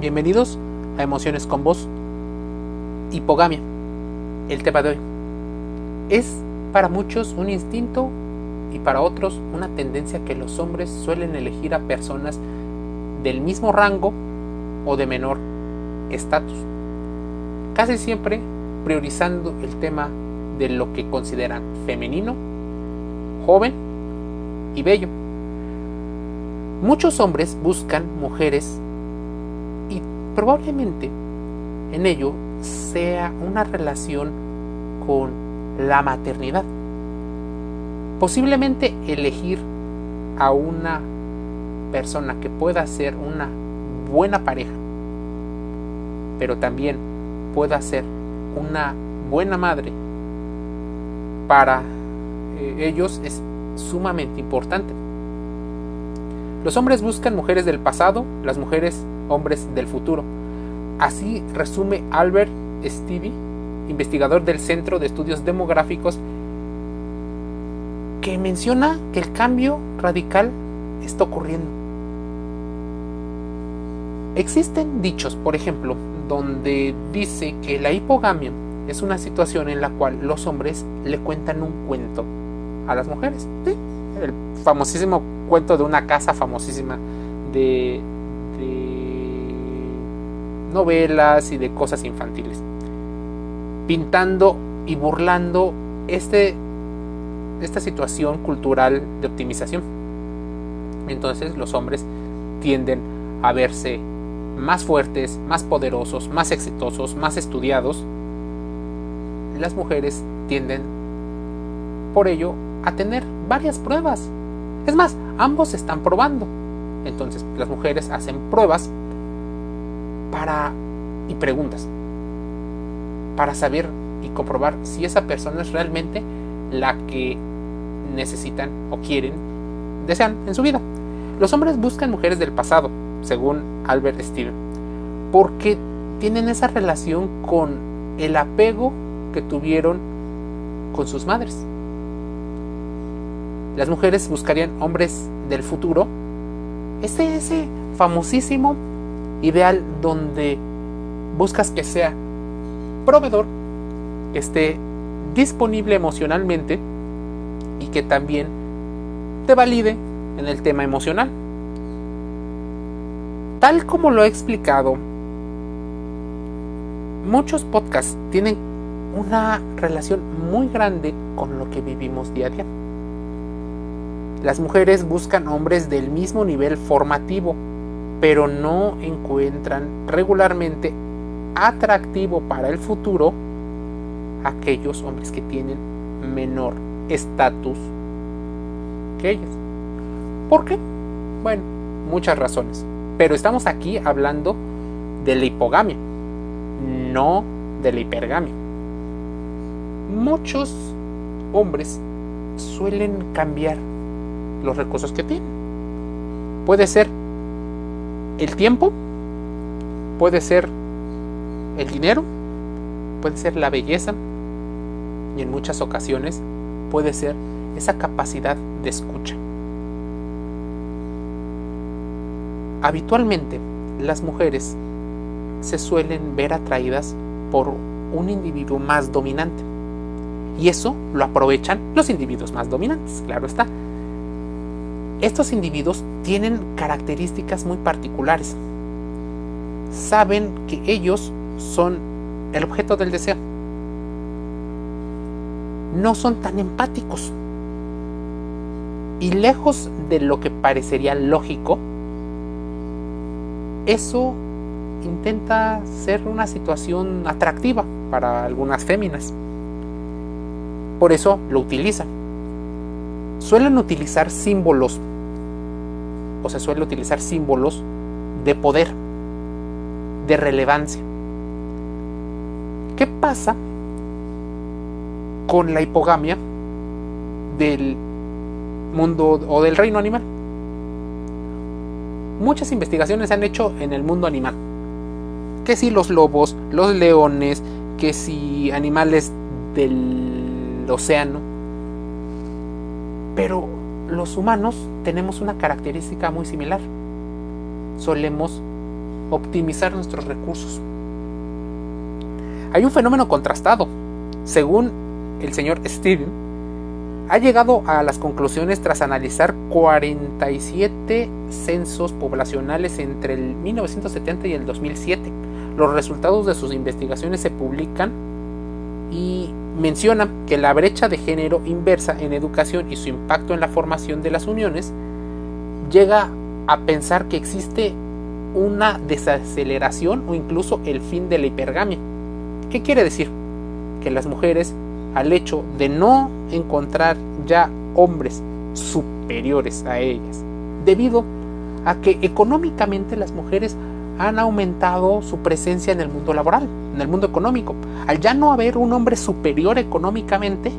Bienvenidos a Emociones con Voz. Hipogamia. El tema de hoy. Es para muchos un instinto y para otros una tendencia que los hombres suelen elegir a personas del mismo rango o de menor estatus. Casi siempre priorizando el tema de lo que consideran femenino, joven y bello. Muchos hombres buscan mujeres probablemente en ello sea una relación con la maternidad. Posiblemente elegir a una persona que pueda ser una buena pareja, pero también pueda ser una buena madre, para eh, ellos es sumamente importante. Los hombres buscan mujeres del pasado, las mujeres hombres del futuro. Así resume Albert Stevie, investigador del Centro de Estudios Demográficos, que menciona que el cambio radical está ocurriendo. Existen dichos, por ejemplo, donde dice que la hipogamia es una situación en la cual los hombres le cuentan un cuento a las mujeres. El famosísimo cuento de una casa famosísima de novelas y de cosas infantiles, pintando y burlando este, esta situación cultural de optimización. Entonces los hombres tienden a verse más fuertes, más poderosos, más exitosos, más estudiados. Las mujeres tienden, por ello, a tener varias pruebas. Es más, ambos están probando. Entonces las mujeres hacen pruebas para y preguntas para saber y comprobar si esa persona es realmente la que necesitan o quieren, desean en su vida. Los hombres buscan mujeres del pasado, según Albert Steele, porque tienen esa relación con el apego que tuvieron con sus madres. Las mujeres buscarían hombres del futuro, ese, ese famosísimo ideal donde buscas que sea proveedor, que esté disponible emocionalmente y que también te valide en el tema emocional. Tal como lo he explicado, muchos podcasts tienen una relación muy grande con lo que vivimos día a día. Las mujeres buscan hombres del mismo nivel formativo, pero no encuentran regularmente atractivo para el futuro aquellos hombres que tienen menor estatus que ellos. ¿Por qué? Bueno, muchas razones. Pero estamos aquí hablando de la hipogamia, no de la hipergamia. Muchos hombres suelen cambiar los recursos que tienen. Puede ser el tiempo, puede ser el dinero, puede ser la belleza y en muchas ocasiones puede ser esa capacidad de escucha. Habitualmente las mujeres se suelen ver atraídas por un individuo más dominante. Y eso lo aprovechan los individuos más dominantes, claro está. Estos individuos tienen características muy particulares. Saben que ellos son el objeto del deseo. No son tan empáticos. Y lejos de lo que parecería lógico, eso intenta ser una situación atractiva para algunas féminas. Por eso lo utilizan. Suelen utilizar símbolos o se suele utilizar símbolos de poder, de relevancia. ¿Qué pasa con la hipogamia del mundo o del reino animal? Muchas investigaciones se han hecho en el mundo animal. Que si los lobos, los leones, que si animales del océano. Pero los humanos tenemos una característica muy similar. Solemos optimizar nuestros recursos. Hay un fenómeno contrastado. Según el señor Steven, ha llegado a las conclusiones tras analizar 47 censos poblacionales entre el 1970 y el 2007. Los resultados de sus investigaciones se publican y menciona que la brecha de género inversa en educación y su impacto en la formación de las uniones llega a pensar que existe una desaceleración o incluso el fin de la hipergamia. ¿Qué quiere decir? Que las mujeres, al hecho de no encontrar ya hombres superiores a ellas, debido a que económicamente las mujeres han aumentado su presencia en el mundo laboral, en el mundo económico. Al ya no haber un hombre superior económicamente,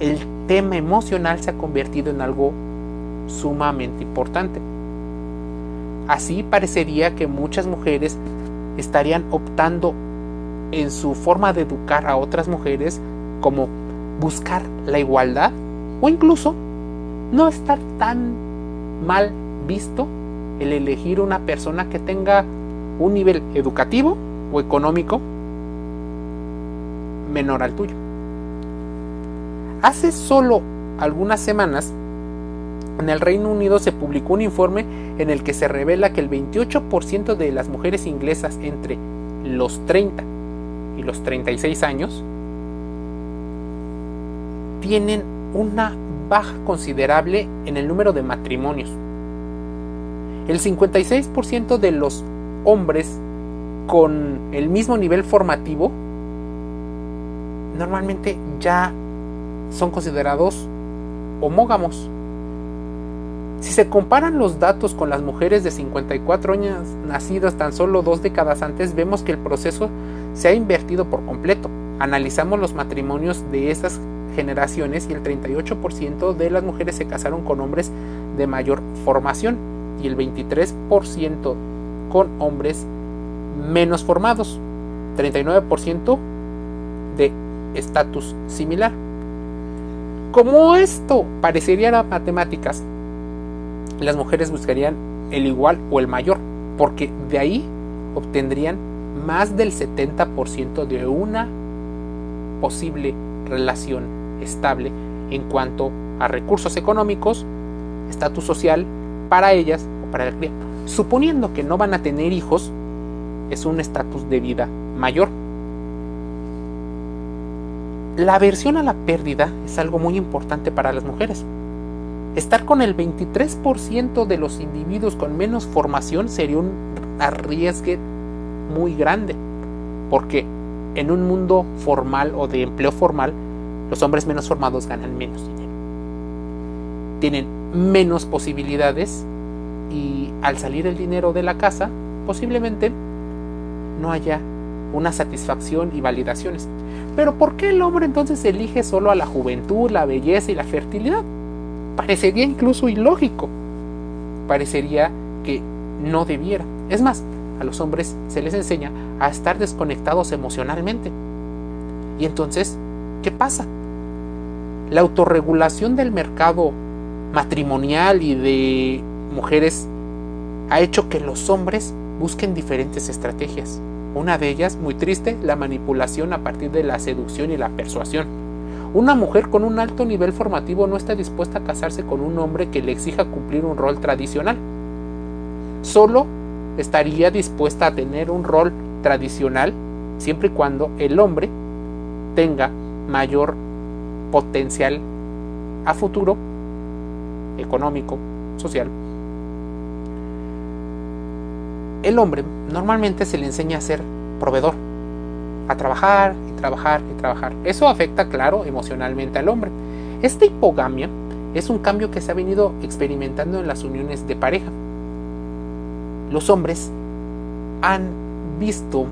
el tema emocional se ha convertido en algo sumamente importante. Así parecería que muchas mujeres estarían optando en su forma de educar a otras mujeres como buscar la igualdad o incluso no estar tan mal visto el elegir una persona que tenga un nivel educativo o económico menor al tuyo. Hace solo algunas semanas, en el Reino Unido se publicó un informe en el que se revela que el 28% de las mujeres inglesas entre los 30 y los 36 años tienen una baja considerable en el número de matrimonios. El 56% de los hombres con el mismo nivel formativo normalmente ya son considerados homógamos. Si se comparan los datos con las mujeres de 54 años nacidas tan solo dos décadas antes, vemos que el proceso se ha invertido por completo. Analizamos los matrimonios de estas generaciones y el 38% de las mujeres se casaron con hombres de mayor formación y el 23% con hombres menos formados, 39% de estatus similar. Como esto parecería matemáticas, las mujeres buscarían el igual o el mayor, porque de ahí obtendrían más del 70% de una posible relación estable en cuanto a recursos económicos, estatus social para ellas o para el cría. Suponiendo que no van a tener hijos, es un estatus de vida mayor. La aversión a la pérdida es algo muy importante para las mujeres. Estar con el 23% de los individuos con menos formación sería un arriesgue muy grande, porque en un mundo formal o de empleo formal, los hombres menos formados ganan menos dinero. Tienen menos posibilidades y al salir el dinero de la casa, posiblemente no haya una satisfacción y validaciones. Pero ¿por qué el hombre entonces elige solo a la juventud, la belleza y la fertilidad? Parecería incluso ilógico. Parecería que no debiera. Es más, a los hombres se les enseña a estar desconectados emocionalmente. Y entonces, ¿qué pasa? La autorregulación del mercado matrimonial y de mujeres ha hecho que los hombres busquen diferentes estrategias. Una de ellas, muy triste, la manipulación a partir de la seducción y la persuasión. Una mujer con un alto nivel formativo no está dispuesta a casarse con un hombre que le exija cumplir un rol tradicional. Solo estaría dispuesta a tener un rol tradicional siempre y cuando el hombre tenga mayor potencial a futuro económico, social. El hombre normalmente se le enseña a ser proveedor, a trabajar y trabajar y trabajar. Eso afecta, claro, emocionalmente al hombre. Esta hipogamia es un cambio que se ha venido experimentando en las uniones de pareja. Los hombres han visto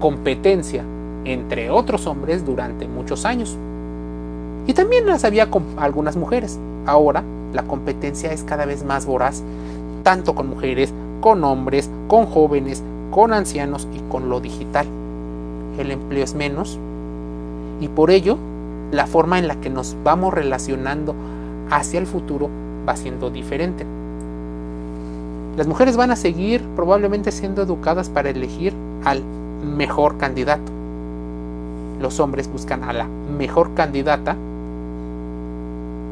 competencia entre otros hombres durante muchos años. Y también las había con algunas mujeres. Ahora la competencia es cada vez más voraz, tanto con mujeres, con hombres, con jóvenes, con ancianos y con lo digital. El empleo es menos y por ello la forma en la que nos vamos relacionando hacia el futuro va siendo diferente. Las mujeres van a seguir probablemente siendo educadas para elegir al mejor candidato. Los hombres buscan a la mejor candidata.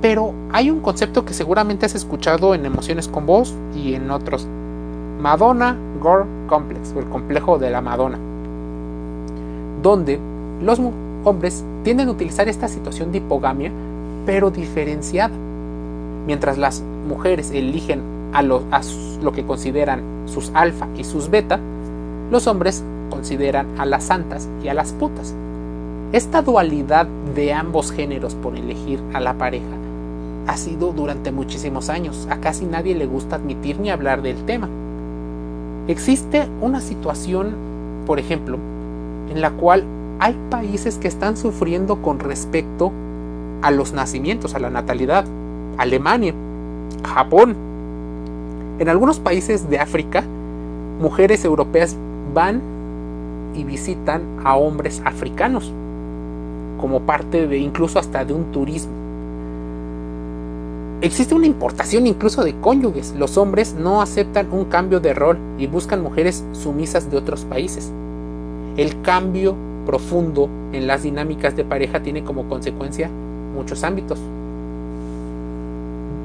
Pero hay un concepto que seguramente has escuchado en Emociones con Voz y en otros. Madonna Gore Complex, o el complejo de la Madonna. Donde los hombres tienden a utilizar esta situación de hipogamia, pero diferenciada. Mientras las mujeres eligen a lo que consideran sus alfa y sus beta, los hombres consideran a las santas y a las putas. Esta dualidad de ambos géneros por elegir a la pareja ha sido durante muchísimos años. A casi nadie le gusta admitir ni hablar del tema. Existe una situación, por ejemplo, en la cual hay países que están sufriendo con respecto a los nacimientos, a la natalidad. Alemania, Japón. En algunos países de África, mujeres europeas van y visitan a hombres africanos como parte de incluso hasta de un turismo. Existe una importación incluso de cónyuges. Los hombres no aceptan un cambio de rol y buscan mujeres sumisas de otros países. El cambio profundo en las dinámicas de pareja tiene como consecuencia muchos ámbitos.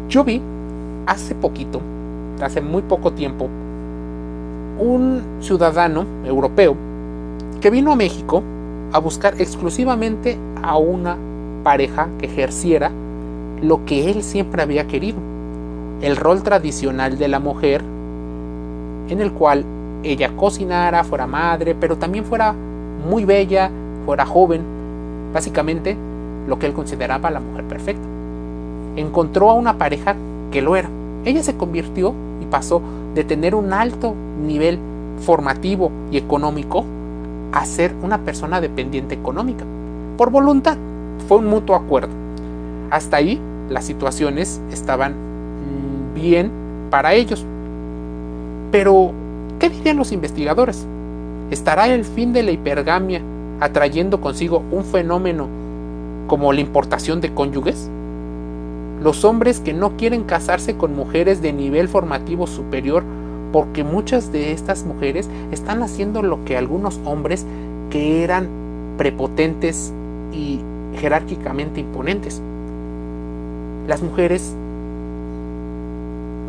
Yo vi hace poquito, hace muy poco tiempo, un ciudadano europeo que vino a México a buscar exclusivamente a una pareja que ejerciera lo que él siempre había querido, el rol tradicional de la mujer, en el cual ella cocinara, fuera madre, pero también fuera muy bella, fuera joven, básicamente lo que él consideraba la mujer perfecta. Encontró a una pareja que lo era. Ella se convirtió y pasó de tener un alto nivel formativo y económico a ser una persona dependiente económica. Por voluntad. Fue un mutuo acuerdo. Hasta ahí las situaciones estaban bien para ellos. Pero, ¿qué dirían los investigadores? ¿Estará el fin de la hipergamia atrayendo consigo un fenómeno como la importación de cónyuges? Los hombres que no quieren casarse con mujeres de nivel formativo superior porque muchas de estas mujeres están haciendo lo que algunos hombres que eran prepotentes y jerárquicamente imponentes. Las mujeres,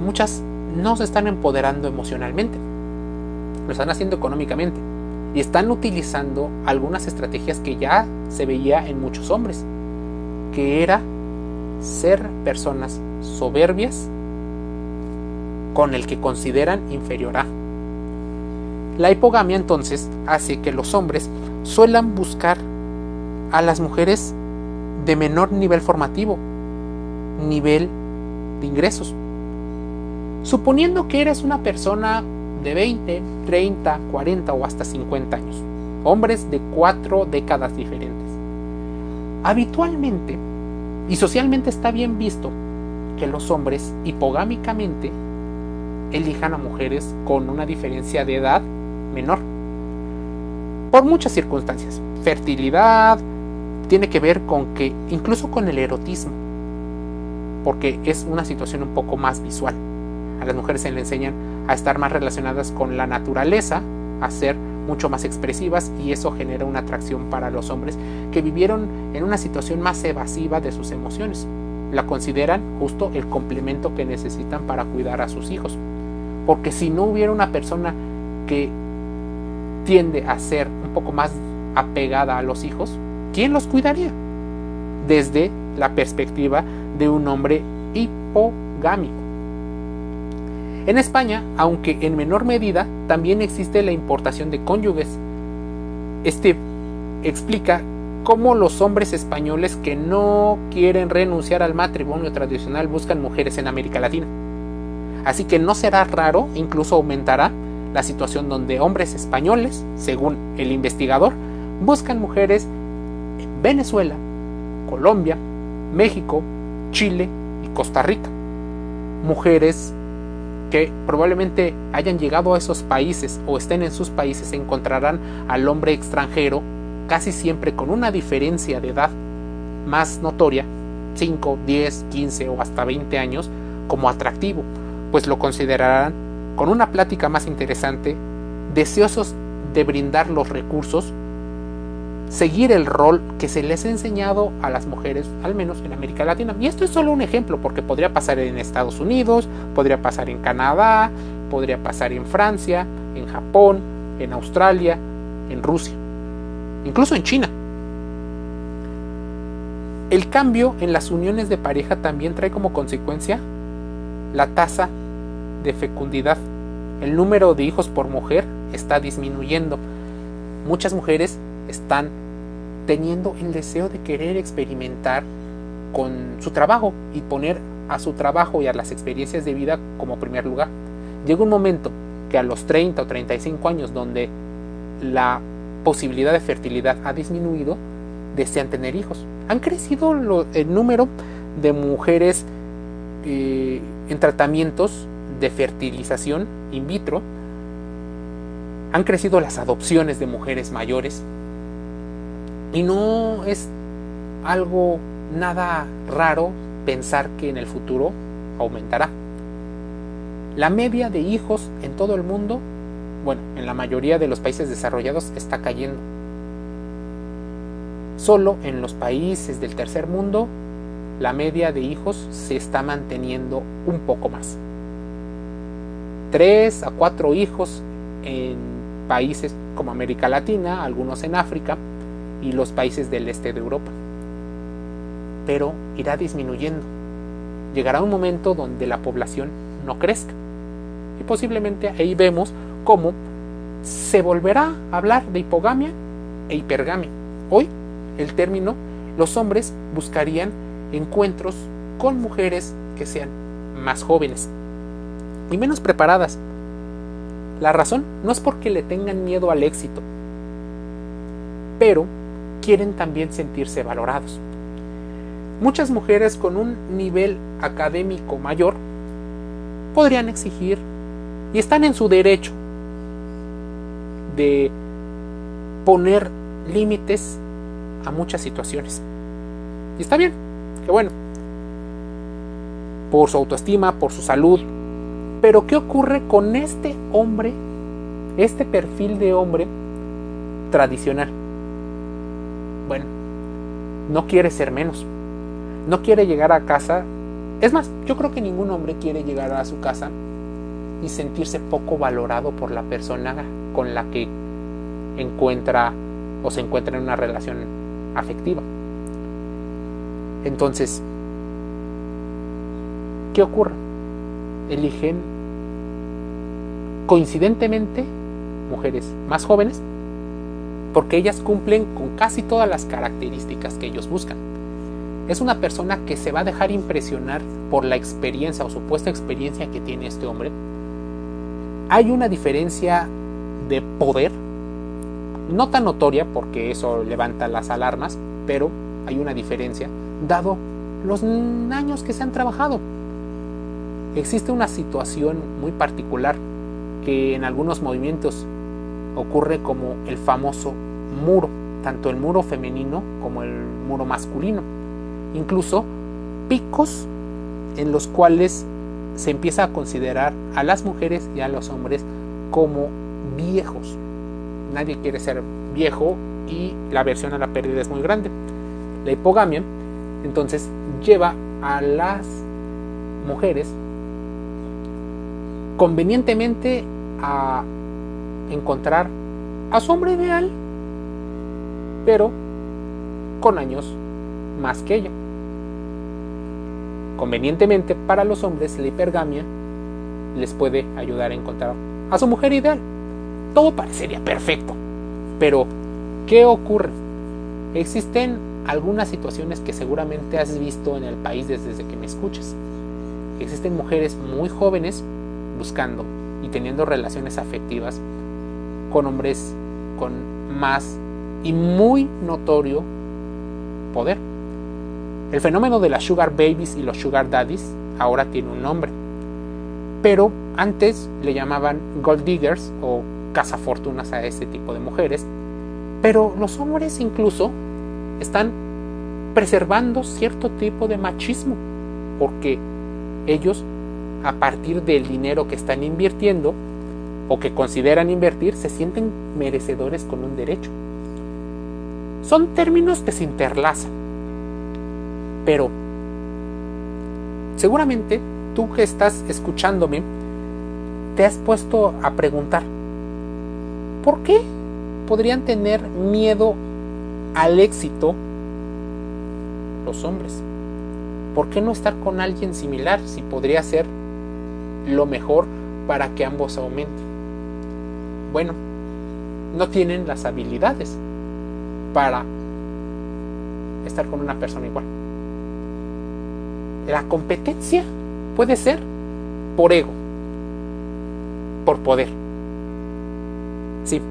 muchas no se están empoderando emocionalmente, lo están haciendo económicamente y están utilizando algunas estrategias que ya se veía en muchos hombres, que era ser personas soberbias con el que consideran inferior a. La hipogamia entonces hace que los hombres suelan buscar a las mujeres de menor nivel formativo, nivel de ingresos. Suponiendo que eres una persona de 20, 30, 40 o hasta 50 años, hombres de cuatro décadas diferentes. Habitualmente y socialmente está bien visto que los hombres hipogámicamente elijan a mujeres con una diferencia de edad menor. Por muchas circunstancias. Fertilidad tiene que ver con que, incluso con el erotismo, porque es una situación un poco más visual. A las mujeres se les enseñan a estar más relacionadas con la naturaleza, a ser mucho más expresivas y eso genera una atracción para los hombres que vivieron en una situación más evasiva de sus emociones. La consideran justo el complemento que necesitan para cuidar a sus hijos. Porque si no hubiera una persona que tiende a ser un poco más apegada a los hijos, ¿quién los cuidaría? Desde la perspectiva de un hombre hipogámico. En España, aunque en menor medida, también existe la importación de cónyuges. Este explica cómo los hombres españoles que no quieren renunciar al matrimonio tradicional buscan mujeres en América Latina. Así que no será raro, incluso aumentará la situación donde hombres españoles, según el investigador, buscan mujeres en Venezuela, Colombia, México, Chile y Costa Rica. Mujeres que probablemente hayan llegado a esos países o estén en sus países encontrarán al hombre extranjero casi siempre con una diferencia de edad más notoria, 5, 10, 15 o hasta 20 años, como atractivo, pues lo considerarán con una plática más interesante, deseosos de brindar los recursos, seguir el rol que se les ha enseñado a las mujeres, al menos en América Latina. Y esto es solo un ejemplo, porque podría pasar en Estados Unidos, podría pasar en Canadá, podría pasar en Francia, en Japón, en Australia, en Rusia, incluso en China. El cambio en las uniones de pareja también trae como consecuencia la tasa de fecundidad. El número de hijos por mujer está disminuyendo. Muchas mujeres están teniendo el deseo de querer experimentar con su trabajo y poner a su trabajo y a las experiencias de vida como primer lugar. Llega un momento que a los 30 o 35 años donde la posibilidad de fertilidad ha disminuido, desean tener hijos. Han crecido el número de mujeres eh, en tratamientos de fertilización in vitro. Han crecido las adopciones de mujeres mayores. Y no es algo nada raro pensar que en el futuro aumentará. La media de hijos en todo el mundo, bueno, en la mayoría de los países desarrollados está cayendo. Solo en los países del tercer mundo la media de hijos se está manteniendo un poco más. Tres a cuatro hijos en países como América Latina, algunos en África y los países del este de Europa. Pero irá disminuyendo. Llegará un momento donde la población no crezca. Y posiblemente ahí vemos cómo se volverá a hablar de hipogamia e hipergamia. Hoy el término los hombres buscarían encuentros con mujeres que sean más jóvenes y menos preparadas. La razón no es porque le tengan miedo al éxito, pero quieren también sentirse valorados. Muchas mujeres con un nivel académico mayor podrían exigir y están en su derecho de poner límites a muchas situaciones. Y está bien, que bueno, por su autoestima, por su salud. Pero ¿qué ocurre con este hombre, este perfil de hombre tradicional? Bueno, no quiere ser menos. No quiere llegar a casa. Es más, yo creo que ningún hombre quiere llegar a su casa y sentirse poco valorado por la persona con la que encuentra o se encuentra en una relación afectiva. Entonces, ¿qué ocurre? Eligen coincidentemente mujeres más jóvenes porque ellas cumplen con casi todas las características que ellos buscan. Es una persona que se va a dejar impresionar por la experiencia o supuesta experiencia que tiene este hombre. Hay una diferencia de poder, no tan notoria porque eso levanta las alarmas, pero hay una diferencia dado los años que se han trabajado. Existe una situación muy particular que en algunos movimientos ocurre como el famoso muro, tanto el muro femenino como el muro masculino. Incluso picos en los cuales se empieza a considerar a las mujeres y a los hombres como viejos. Nadie quiere ser viejo y la versión a la pérdida es muy grande. La hipogamia entonces lleva a las mujeres convenientemente a encontrar a su hombre ideal, pero con años más que ella. Convenientemente para los hombres la hipergamia les puede ayudar a encontrar a su mujer ideal. Todo parecería perfecto, pero ¿qué ocurre? Existen algunas situaciones que seguramente has visto en el país desde que me escuchas. Existen mujeres muy jóvenes buscando y teniendo relaciones afectivas con hombres con más y muy notorio poder. El fenómeno de las sugar babies y los sugar daddies ahora tiene un nombre. Pero antes le llamaban gold diggers o cazafortunas a ese tipo de mujeres. Pero los hombres incluso están preservando cierto tipo de machismo, porque ellos a partir del dinero que están invirtiendo o que consideran invertir, se sienten merecedores con un derecho. Son términos que se interlazan. Pero seguramente tú que estás escuchándome, te has puesto a preguntar, ¿por qué podrían tener miedo al éxito los hombres? ¿Por qué no estar con alguien similar si podría ser lo mejor para que ambos aumenten? Bueno, no tienen las habilidades para estar con una persona igual. La competencia puede ser por ego, por poder. Sí.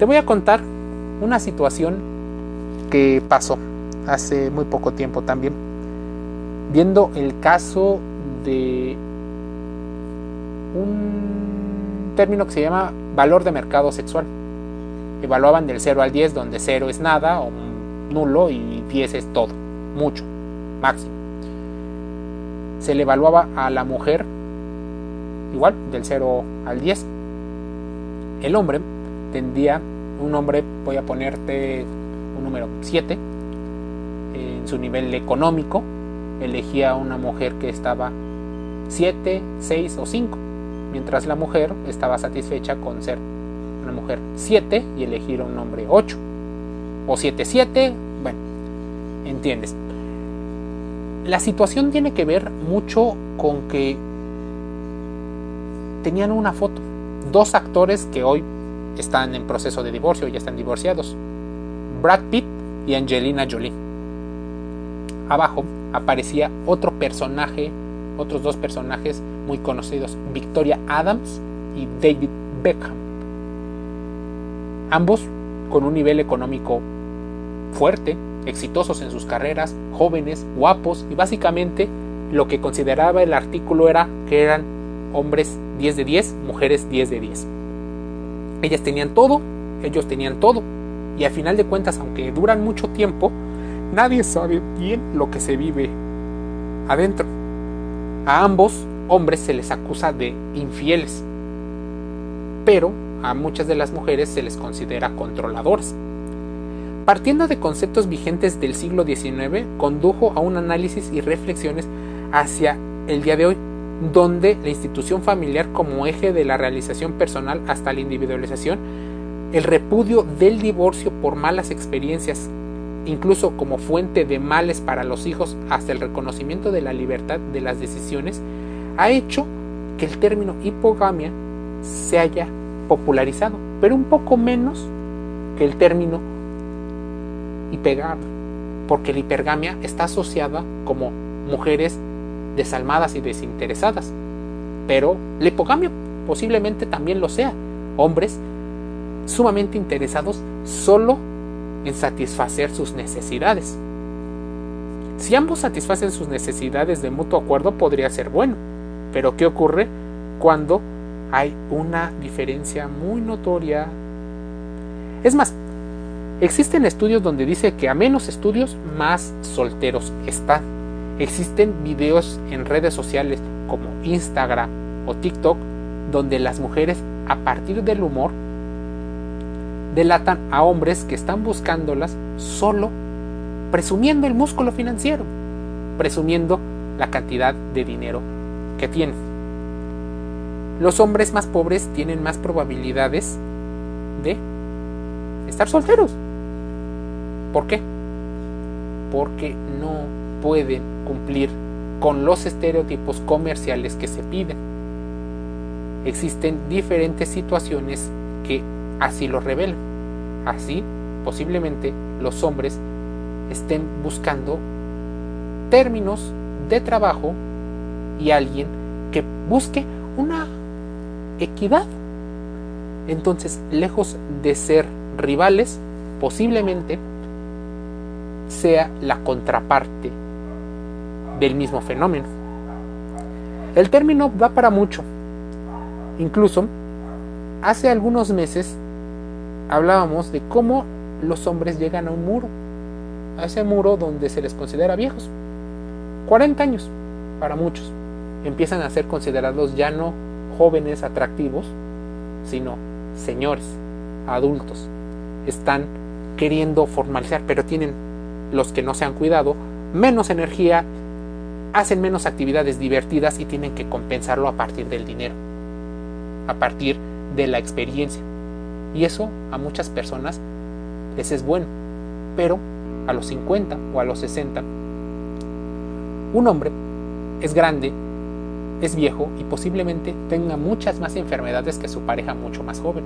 Te voy a contar una situación que pasó hace muy poco tiempo también, viendo el caso de un término que se llama valor de mercado sexual. Evaluaban del 0 al 10, donde 0 es nada o nulo y 10 es todo, mucho, máximo. Se le evaluaba a la mujer igual, del 0 al 10. El hombre tendía, un hombre, voy a ponerte un número 7, en su nivel económico, elegía a una mujer que estaba 7, 6 o 5, mientras la mujer estaba satisfecha con ser una mujer 7 y elegir un hombre 8 o 7, 7, bueno, entiendes. La situación tiene que ver mucho con que tenían una foto. Dos actores que hoy están en proceso de divorcio, ya están divorciados. Brad Pitt y Angelina Jolie. Abajo aparecía otro personaje, otros dos personajes muy conocidos, Victoria Adams y David Beckham. Ambos con un nivel económico fuerte, exitosos en sus carreras, jóvenes, guapos y básicamente lo que consideraba el artículo era que eran hombres 10 de 10, mujeres 10 de 10. Ellas tenían todo, ellos tenían todo. Y a final de cuentas, aunque duran mucho tiempo, nadie sabe bien lo que se vive adentro. A ambos hombres se les acusa de infieles, pero a muchas de las mujeres se les considera controladoras. Partiendo de conceptos vigentes del siglo XIX, condujo a un análisis y reflexiones hacia el día de hoy, donde la institución familiar como eje de la realización personal hasta la individualización, el repudio del divorcio por malas experiencias, incluso como fuente de males para los hijos, hasta el reconocimiento de la libertad de las decisiones, ha hecho que el término hipogamia se haya popularizado, pero un poco menos que el término hipergamia, porque la hipergamia está asociada como mujeres desalmadas y desinteresadas. Pero la hipogamia posiblemente también lo sea. Hombres sumamente interesados solo en satisfacer sus necesidades. Si ambos satisfacen sus necesidades de mutuo acuerdo podría ser bueno. Pero ¿qué ocurre cuando hay una diferencia muy notoria? Es más, existen estudios donde dice que a menos estudios más solteros están. Existen videos en redes sociales como Instagram o TikTok donde las mujeres a partir del humor delatan a hombres que están buscándolas solo presumiendo el músculo financiero, presumiendo la cantidad de dinero que tienen. Los hombres más pobres tienen más probabilidades de estar solteros. ¿Por qué? Porque no pueden cumplir con los estereotipos comerciales que se piden. Existen diferentes situaciones que así lo revelan. Así, posiblemente, los hombres estén buscando términos de trabajo y alguien que busque una equidad. Entonces, lejos de ser rivales, posiblemente sea la contraparte del mismo fenómeno. El término da para mucho. Incluso, hace algunos meses hablábamos de cómo los hombres llegan a un muro, a ese muro donde se les considera viejos. 40 años. para muchos. Empiezan a ser considerados ya no jóvenes atractivos, sino señores, adultos. Están queriendo formalizar, pero tienen los que no se han cuidado menos energía, hacen menos actividades divertidas y tienen que compensarlo a partir del dinero, a partir de la experiencia. Y eso a muchas personas les es bueno, pero a los 50 o a los 60, un hombre es grande, es viejo y posiblemente tenga muchas más enfermedades que su pareja mucho más joven.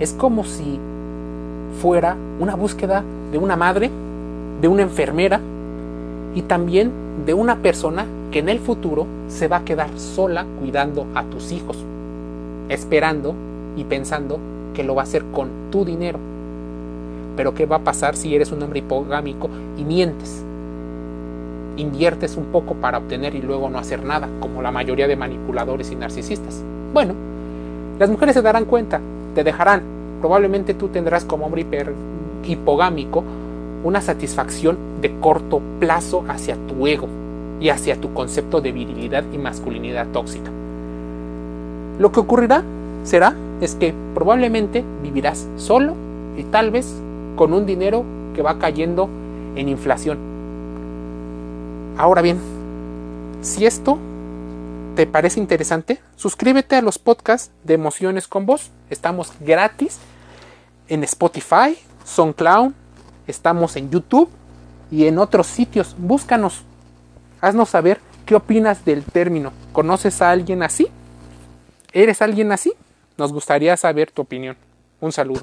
Es como si fuera una búsqueda de una madre, de una enfermera y también de una persona que en el futuro se va a quedar sola cuidando a tus hijos, esperando y pensando que lo va a hacer con tu dinero. Pero ¿qué va a pasar si eres un hombre hipogámico y mientes? Inviertes un poco para obtener y luego no hacer nada, como la mayoría de manipuladores y narcisistas. Bueno, las mujeres se darán cuenta, te dejarán. Probablemente tú tendrás como hombre hipogámico una satisfacción de corto plazo hacia tu ego y hacia tu concepto de virilidad y masculinidad tóxica. Lo que ocurrirá será es que probablemente vivirás solo y tal vez con un dinero que va cayendo en inflación. Ahora bien, si esto te parece interesante, suscríbete a los podcasts de Emociones con Voz. Estamos gratis en Spotify, SoundCloud, estamos en YouTube y en otros sitios. Búscanos. Haznos saber qué opinas del término. ¿Conoces a alguien así? ¿Eres alguien así? Nos gustaría saber tu opinión. Un saludo.